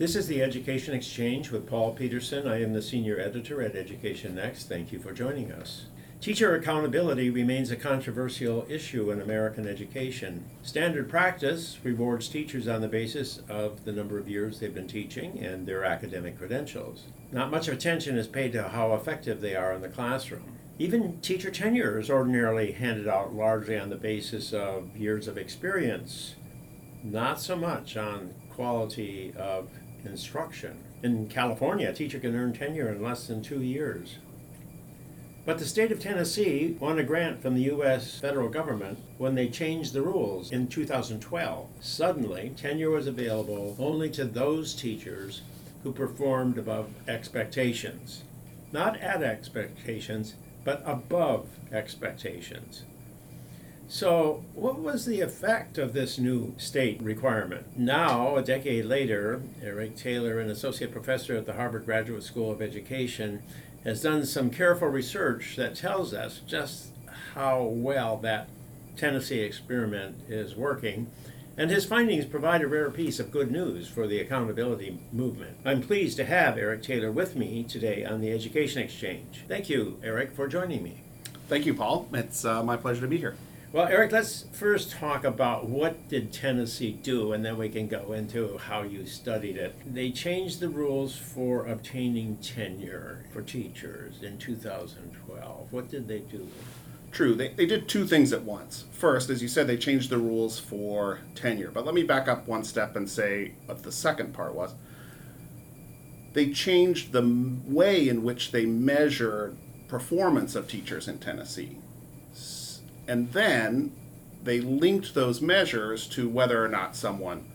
This is the Education Exchange with Paul Peterson. I am the senior editor at Education Next. Thank you for joining us. Teacher accountability remains a controversial issue in American education. Standard practice rewards teachers on the basis of the number of years they've been teaching and their academic credentials. Not much attention is paid to how effective they are in the classroom. Even teacher tenure is ordinarily handed out largely on the basis of years of experience, not so much on quality of instruction. In California, a teacher can earn tenure in less than two years. But the state of Tennessee won a grant from the U.S. federal government when they changed the rules in 2012. Suddenly, tenure was available only to those teachers who performed above expectations. Not at expectations, but above expectations. So, what was the effect of this new state requirement? Now, a decade later, Eric Taylor, an associate professor at the Harvard Graduate School of Education, has done some careful research that tells us just how well that Tennessee experiment is working. And his findings provide a rare piece of good news for the accountability movement. I'm pleased to have Eric Taylor with me today on the Education Exchange. Thank you, Eric, for joining me. Thank you, Paul. It's uh, my pleasure to be here. Well, Eric, let's first talk about what did Tennessee do, and then we can go into how you studied it. They changed the rules for obtaining tenure for teachers in 2012. What did they do? True, they, they did two things at once. First, as you said, they changed the rules for tenure. But let me back up one step and say what the second part was. They changed the way in which they measured performance of teachers in Tennessee. And then they linked those measures to whether or not someone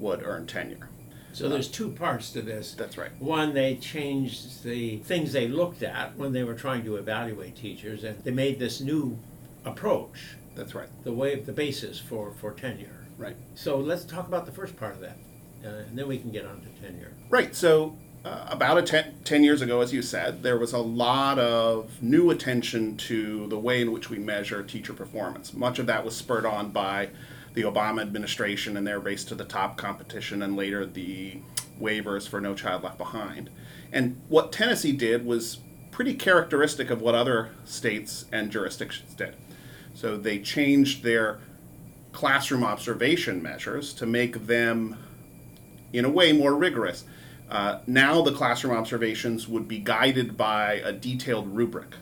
would earn tenure. So there's two parts to this. That's right. One, they changed the things they looked at when they were trying to evaluate teachers, and they made this new approach, That's right. the way, the basis for, for tenure. Right. So let's talk about the first part of that, uh, and then we can get on to tenure. Right. So, uh, about ten, 10 years ago, as you said, there was a lot of new attention to the way in which we measure teacher performance. Much of that was spurred on by the Obama administration and their race to the top competition, and later the waivers for No Child Left Behind. And what Tennessee did was pretty characteristic of what other states and jurisdictions did. So, they changed their classroom observation measures to make them in a way more rigorous. Uh, now the classroom observations would be guided by a detailed rubric,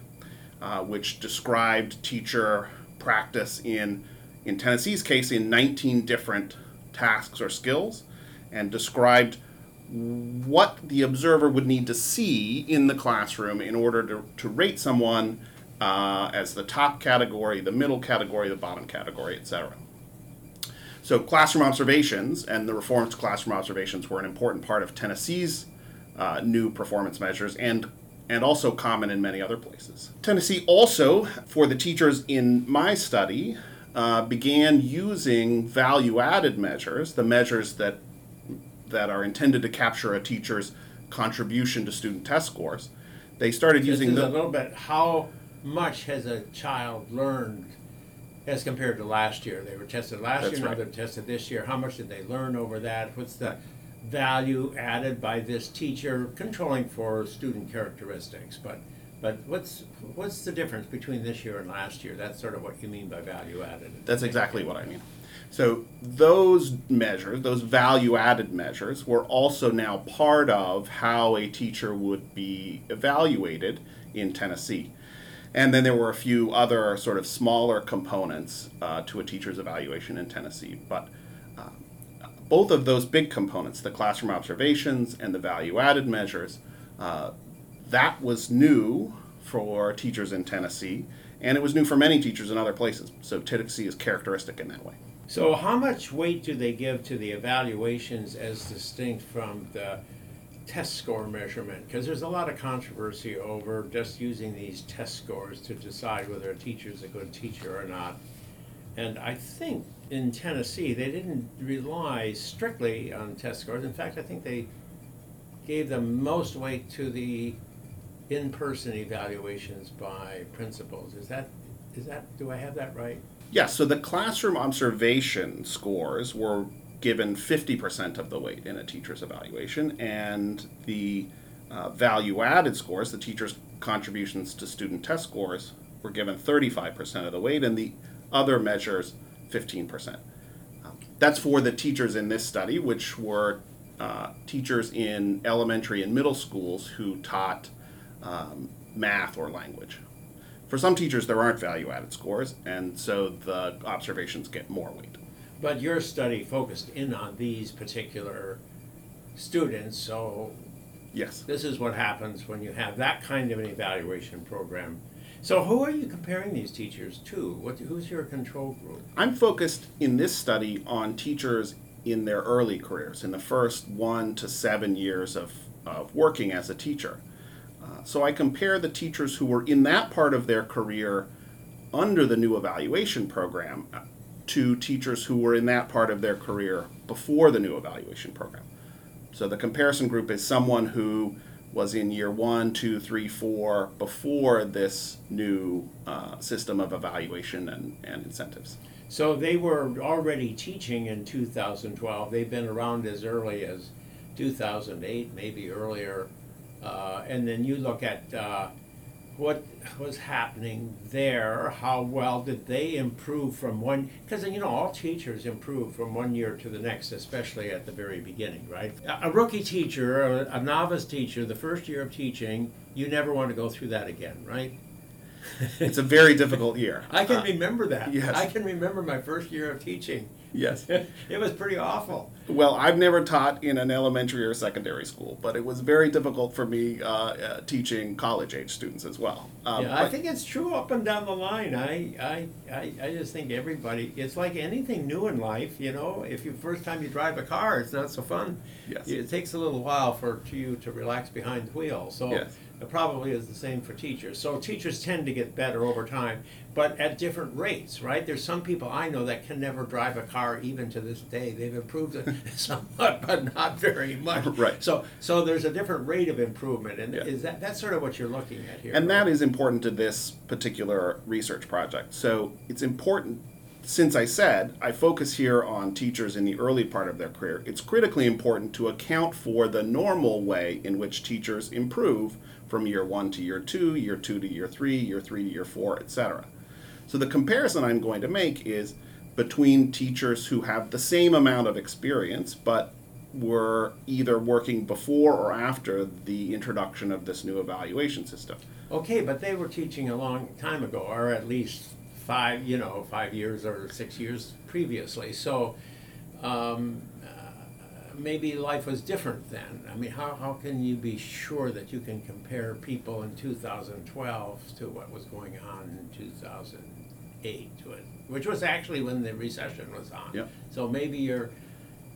uh, which described teacher practice in, in Tennessee's case, in 19 different tasks or skills, and described what the observer would need to see in the classroom in order to, to rate someone uh, as the top category, the middle category, the bottom category, etc. So classroom observations and the reformed classroom observations were an important part of Tennessee's uh, new performance measures and and also common in many other places. Tennessee also, for the teachers in my study, uh, began using value-added measures, the measures that that are intended to capture a teacher's contribution to student test scores. They started Just using a the little bit, how much has a child learned as compared to last year? They were tested last That's year, now right. they're tested this year. How much did they learn over that? What's the value added by this teacher controlling for student characteristics? But, but what's, what's the difference between this year and last year? That's sort of what you mean by value added. That's exactly what I mean. So those measures, those value-added measures, were also now part of how a teacher would be evaluated in Tennessee. And then there were a few other sort of smaller components uh, to a teacher's evaluation in Tennessee. But uh, both of those big components, the classroom observations and the value-added measures, uh, that was new for teachers in Tennessee, and it was new for many teachers in other places. So Tennessee is characteristic in that way. So how much weight do they give to the evaluations as distinct from the test score measurement? Because there's a lot of controversy over just using these test scores to decide whether a teacher is a good teacher or not. And I think in Tennessee, they didn't rely strictly on test scores. In fact, I think they gave the most weight to the in-person evaluations by principals. Is that, is that, do I have that right? Yes, so the classroom observation scores were given 50% of the weight in a teacher's evaluation, and the uh, value added scores, the teacher's contributions to student test scores, were given 35% of the weight, and the other measures 15%. Um, That's for the teachers in this study, which were uh, teachers in elementary and middle schools who taught um, math or language. For some teachers, there aren't value added scores, and so the observations get more weight. But your study focused in on these particular students, so Yes. this is what happens when you have that kind of an evaluation program. So who are you comparing these teachers to? What, who's your control group? I'm focused in this study on teachers in their early careers, in the first one to seven years of, of working as a teacher. Uh, so I compare the teachers who were in that part of their career under the new evaluation program uh, to teachers who were in that part of their career before the new evaluation program. So the comparison group is someone who was in year one, two, three, four before this new uh, system of evaluation and, and incentives. So they were already teaching in 2012. They've been around as early as 2008, maybe earlier. Uh, and then you look at uh, what was happening there. How well did they improve from one? Because you know all teachers improve from one year to the next, especially at the very beginning, right? A, rookie teacher, a, a novice teacher, the first year of teaching, you never want to go through that again, right? It's a very difficult year. I can Uh, remember that. yes. I can remember my first year of teaching. Yes. it was pretty awful. Well, I've never taught in an elementary or secondary school, but it was very difficult for me uh, uh, teaching college age students as well. Um, yeah, I think it's true up and down the line. I, I, I, I just think everybody. It's like anything new in life. You know, if you first time you drive a car, it's not so fun. Yes. It takes a little while for you to relax behind the wheel. So Yes. It probably is the same for teachers. So teachers tend to get better over time, but at different rates, right? There's some people I know that can never drive a car even to this day. They've improved it somewhat, but not very much. Right. So so there's a different rate of improvement, and Yeah. is that that's sort of what you're looking at here? And right? that is important to this particular research project. So it's important, since I said I focus here on teachers in the early part of their career, it's critically important to account for the normal way in which teachers improve from year one to year two, year two to year three, year three to year four, etc. So the comparison I'm going to make is between teachers who have the same amount of experience but were either working before or after the introduction of this new evaluation system. Okay, but they were teaching a long time ago, or at least five, you know, five years or six years previously. So um, maybe life was different then. I mean, how, how can you be sure that you can compare people in 2012 to what was going on in 2008, which was actually when the recession was on? Yep. So maybe you're,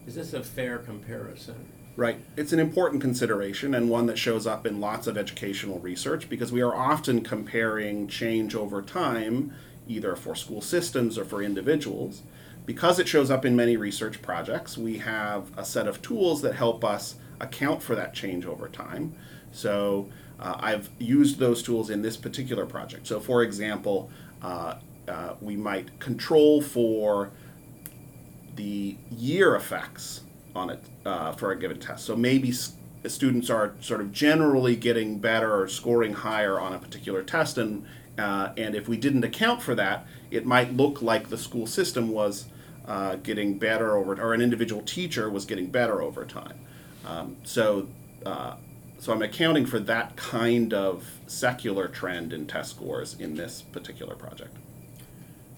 is this a fair comparison? Right. It's an important consideration and one that shows up in lots of educational research because we are often comparing change over time, either for school systems or for individuals. Because it shows up in many research projects, we have a set of tools that help us account for that change over time. So uh, I've used those tools in this particular project. So, for example, uh, uh, we might control for the year effects on it uh, for a given test. So maybe students are sort of generally getting better or scoring higher on a particular test, and uh, and if we didn't account for that, it might look like the school system was uh, getting better over, or an individual teacher was getting better over time. Um, so. Uh, so I'm accounting for that kind of secular trend in test scores in this particular project.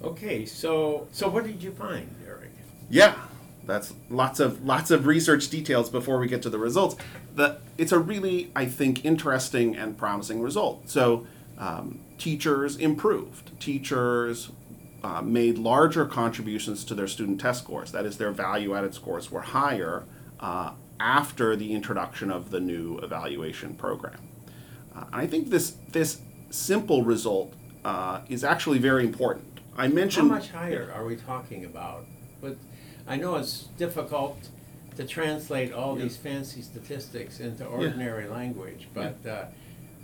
Okay, so so what did you find, Eric? Yeah, that's lots of lots of research details before we get to the results. The, it's a really, I think, interesting and promising result. So, um, teachers improved. Teachers uh, made larger contributions to their student test scores. That is, their value-added scores were higher uh, after the introduction of the new evaluation program. Uh, and I think this this simple result uh, is actually very important. I mentioned. How much higher are we talking about? But I know it's difficult to translate all Yeah. these fancy statistics into ordinary language, but uh,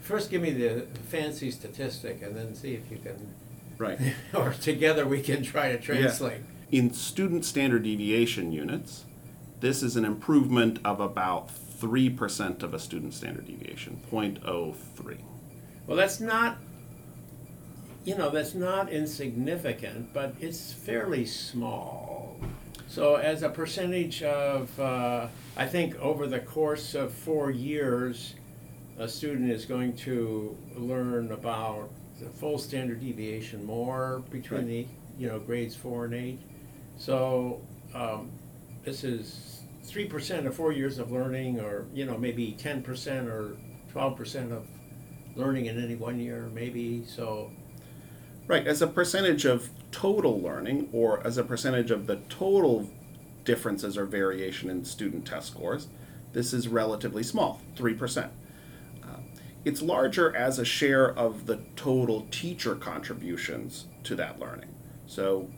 first give me the fancy statistic and then see if you can, right. or together we can try to translate. In student standard deviation units, This is an improvement of about 3% of a student standard deviation, 0.03. Well, that's not, you know, that's not insignificant, but it's fairly small. So, as a percentage of, uh, I think over the course of four years, a student is going to learn about the full standard deviation more between the, you know, grades four and eight. So, um, this is three percent of four years of learning, or, you know, maybe ten percent or twelve percent of learning in any one year, maybe, so, Right, as a percentage of total learning or as a percentage of the total differences or variation in student test scores, this is relatively small, 3%. It's larger as a share of the total teacher contributions to that learning. So,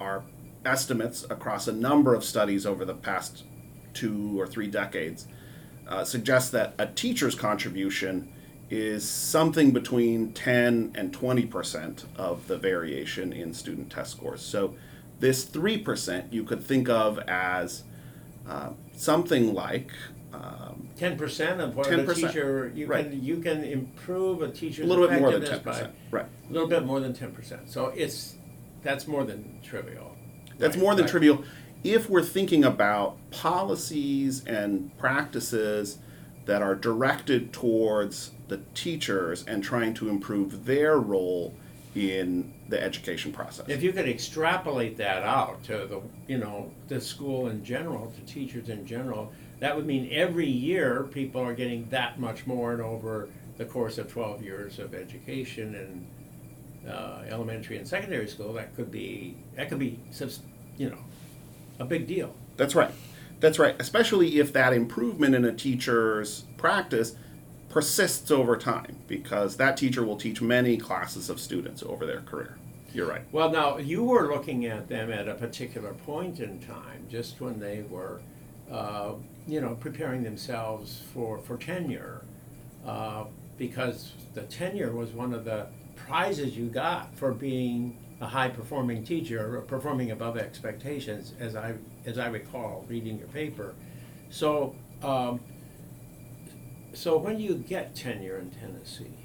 our estimates across a number of studies over the past two or three decades uh, suggest that a teacher's contribution is something between 10 and 20 percent of the variation in student test scores. So, this 3 percent you could think of as uh, something like um, ten percent of what a 10%, teacher, you right. can, you can improve a a teacher's little bit more than effectiveness 10 by percent. Right. a little bit more than ten percent. So it's, that's more than trivial. That's Right, more than right. trivial if we're thinking about policies and practices that are directed towards the teachers and trying to improve their role in the education process. If you could extrapolate that out to the, you know, the school in general, to teachers in general, that would mean every year people are getting that much more and over the course of twelve years of education in uh, elementary and secondary school, that could be, that could be, you know, a big deal. That's right. That's right. Especially if that improvement in a teacher's practice persists over time, because that teacher will teach many classes of students over their career. You're right. Well, now, you were looking at them at a particular point in time, just when they were, uh, you know, preparing themselves for, for tenure. Uh, because the tenure was one of the prizes you got for being a high-performing teacher, or performing above expectations, as I, as I recall, reading your paper. So, um, so when do you get tenure in Tennessee?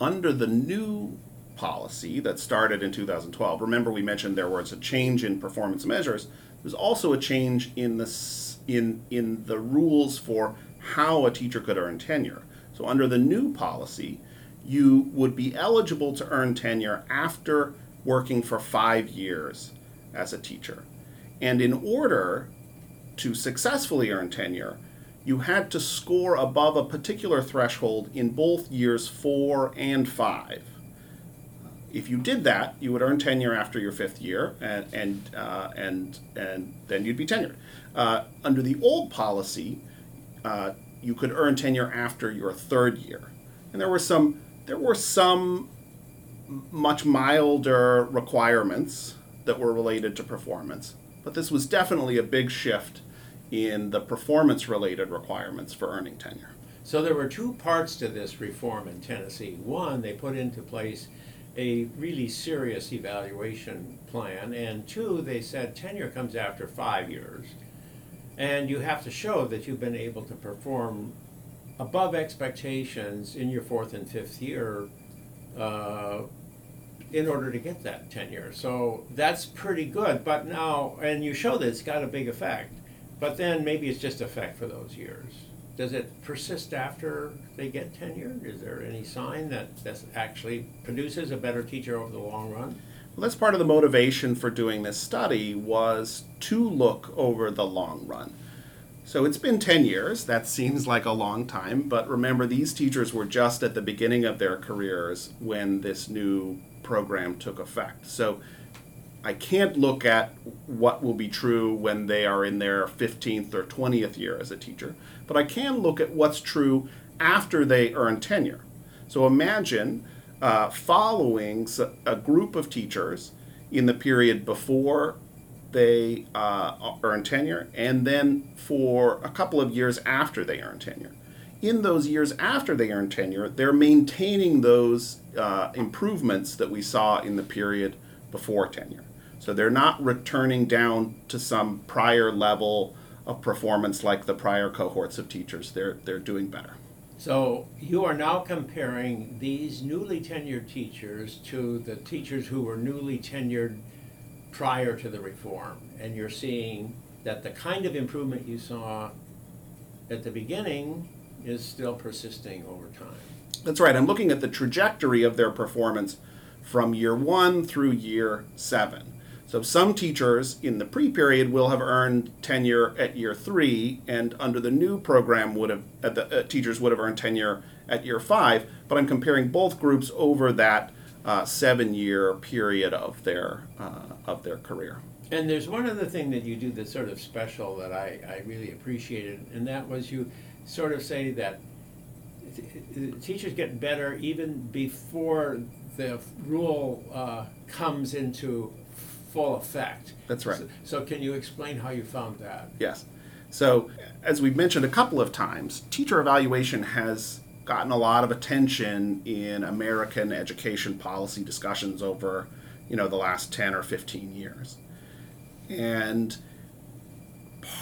under the new policy that started in 2012, remember we mentioned there was a change in performance measures. There's also a change in the in in the rules for how a teacher could earn tenure. So under the new policy, you would be eligible to earn tenure after working for 5 years as a teacher. And in order to successfully earn tenure, you had to score above a particular threshold in both years four and five. If you did that, you would earn tenure after your fifth year, and and uh, and and then you'd be tenured. Uh, under the old policy, uh, you could earn tenure after your third year, and there were some there were some much milder requirements that were related to performance, but this was definitely a big shift in the performance related requirements for earning tenure. So there were two parts to this reform in Tennessee. One, they put into place a really serious evaluation plan, and two, they said tenure comes after five years. And you have to show that you've been able to perform above expectations in your fourth and fifth year uh, in order to get that tenure. So that's pretty good. But now, and you show that it's got a big effect. But then maybe it's just effect for those years. Does it persist after they get tenure? Is there any sign that this actually produces a better teacher over the long run? Well, that's part of the motivation for doing this study was to look over the long run. So it's been 10 years. That seems like a long time, but remember these teachers were just at the beginning of their careers when this new program took effect. So I can't look at what will be true when they are in their 15th or 20th year as a teacher, but I can look at what's true after they earn tenure. So imagine uh, following a group of teachers in the period before they uh, earn tenure and then for a couple of years after they earn tenure. In those years after they earn tenure, they're maintaining those uh, improvements that we saw in the period before tenure. So they're not returning down to some prior level of performance like the prior cohorts of teachers. They're, they're doing better. So you are now comparing these newly tenured teachers to the teachers who were newly tenured prior to the reform. And you're seeing that the kind of improvement you saw at the beginning is still persisting over time. That's right. I'm looking at the trajectory of their performance from year one through year seven. So some teachers in the pre-period will have earned tenure at year three, and under the new program would have uh, the uh, teachers would have earned tenure at year five. But I'm comparing both groups over that uh, seven-year period of their uh, of their career. And there's one other thing that you do that's sort of special that I, I really appreciated, and that was you sort of say that t- t- teachers get better even before the rule uh, comes into full effect. That's right. So, so can you explain how you found that? Yes. So, as we've mentioned a couple of times, teacher evaluation has gotten a lot of attention in American education policy discussions over, you know, the last 10 or 15 years. And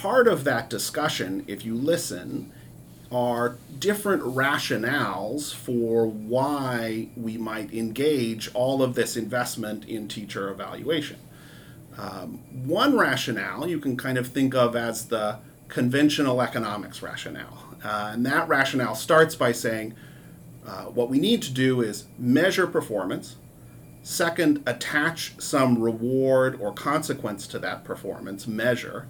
part of that discussion, if you listen, are different rationales for why we might engage all of this investment in teacher evaluation. Um, one rationale you can kind of think of as the conventional economics rationale. Uh, and that rationale starts by saying uh, what we need to do is measure performance. Second, attach some reward or consequence to that performance measure.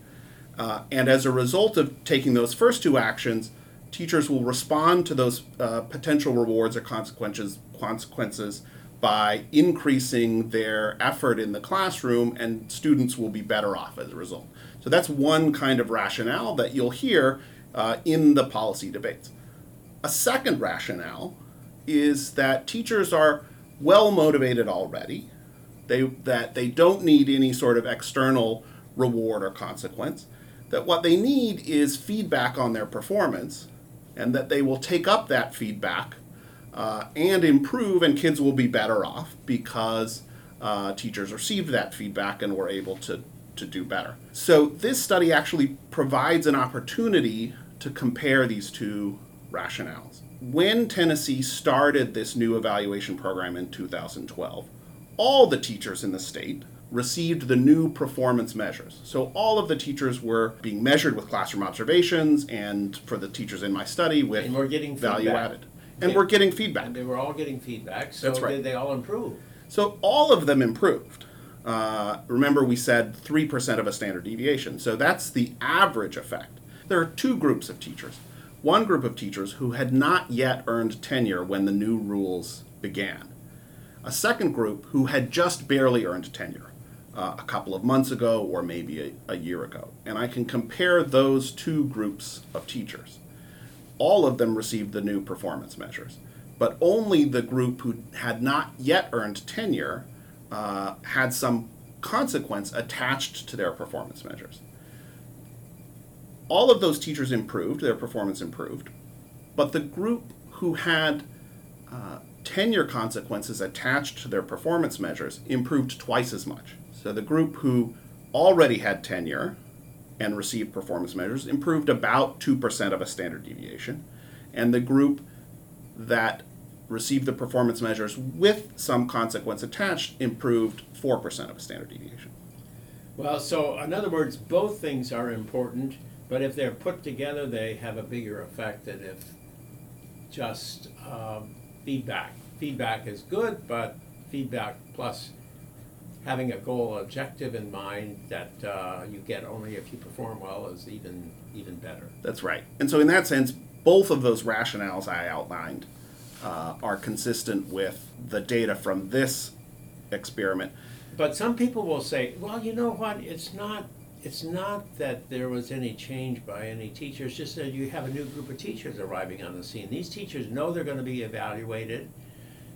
Uh, and as a result of taking those first two actions, teachers will respond to those uh, potential rewards or consequences, consequences by increasing their effort in the classroom, and students will be better off as a result. So that's one kind of rationale that you'll hear uh, in the policy debates. A second rationale is that teachers are well motivated already. They, that they don't need any sort of external reward or consequence. That what they need is feedback on their performance, and that they will take up that feedback uh, and improve, and kids will be better off because uh, teachers received that feedback and were able to, to do better. So, this study actually provides an opportunity to compare these two rationales. When Tennessee started this new evaluation program in 2012, all the teachers in the state received the new performance measures. So all of the teachers were being measured with classroom observations, and for the teachers in my study, with And we're getting value feedback. added. And we're getting feedback. And they were all getting feedback, so That's right. did they all improve? So all of them improved. Uh, remember, we said 3% of a standard deviation. So that's the average effect. There are two groups of teachers. One group of teachers who had not yet earned tenure when the new rules began. A second group who had just barely earned tenure uh, a couple of months ago or maybe a, a year ago. And I can compare those two groups of teachers. All of them received the new performance measures, but only the group who had not yet earned tenure uh, had some consequence attached to their performance measures. All of those teachers improved, their performance improved, but the group who had uh, tenure consequences attached to their performance measures improved twice as much. So the group who already had tenure and received performance measures improved about 2% of a standard deviation, and the group that received the performance measures with some consequence attached improved 4% of a standard deviation. Well, so in other words, both things are important, but if they're put together, they have a bigger effect than if just um, feedback. Feedback is good, but feedback plus having a goal objective in mind that uh, you get only if you perform well is even even better. That's right. And so, in that sense, both of those rationales I outlined uh, are consistent with the data from this experiment. But some people will say, well, you know what? It's not. It's not that there was any change by any teacher. It's just that you have a new group of teachers arriving on the scene. These teachers know they're going to be evaluated.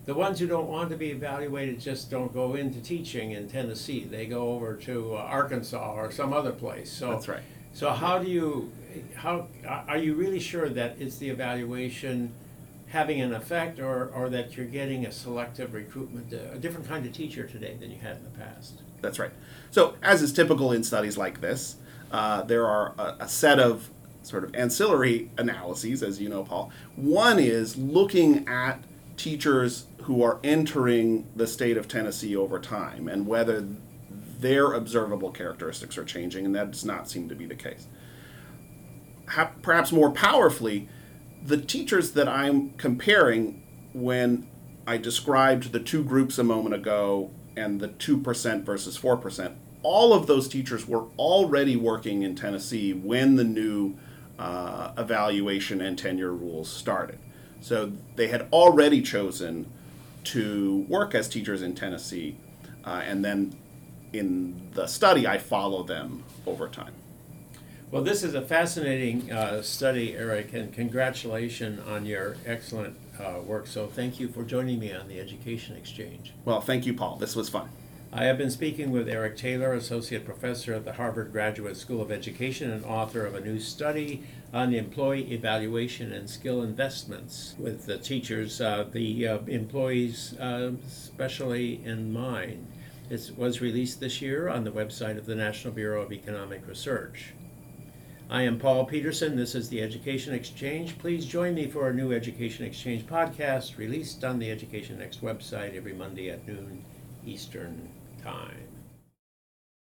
The ones who don't want to be evaluated just don't go into teaching in Tennessee. They go over to uh, Arkansas or some other place. So That's right. So how do you? How are you really sure that it's the evaluation having an effect or, or that you're getting a selective recruitment, a different kind of teacher today than you had in the past? That's right. So, as is typical in studies like this, uh, there are a, a set of sort of ancillary analyses, as you know, Paul. One is looking at teachers who are entering the state of Tennessee over time and whether their observable characteristics are changing, and that does not seem to be the case. Ha- perhaps more powerfully, the teachers that I'm comparing when I described the two groups a moment ago and the 2% versus 4%, all of those teachers were already working in Tennessee when the new uh, evaluation and tenure rules started. So they had already chosen to work as teachers in Tennessee, uh, and then in the study, I follow them over time. Well, this is a fascinating uh, study, Eric, and congratulations on your excellent uh, work. So, thank you for joining me on the Education Exchange. Well, thank you, Paul. This was fun. I have been speaking with Eric Taylor, Associate Professor at the Harvard Graduate School of Education and author of a new study on employee evaluation and skill investments with the teachers, uh, the uh, employees, uh, especially in mind. It was released this year on the website of the National Bureau of Economic Research. I am Paul Peterson. This is the Education Exchange. Please join me for a new Education Exchange podcast released on the Education Next website every Monday at noon Eastern Time.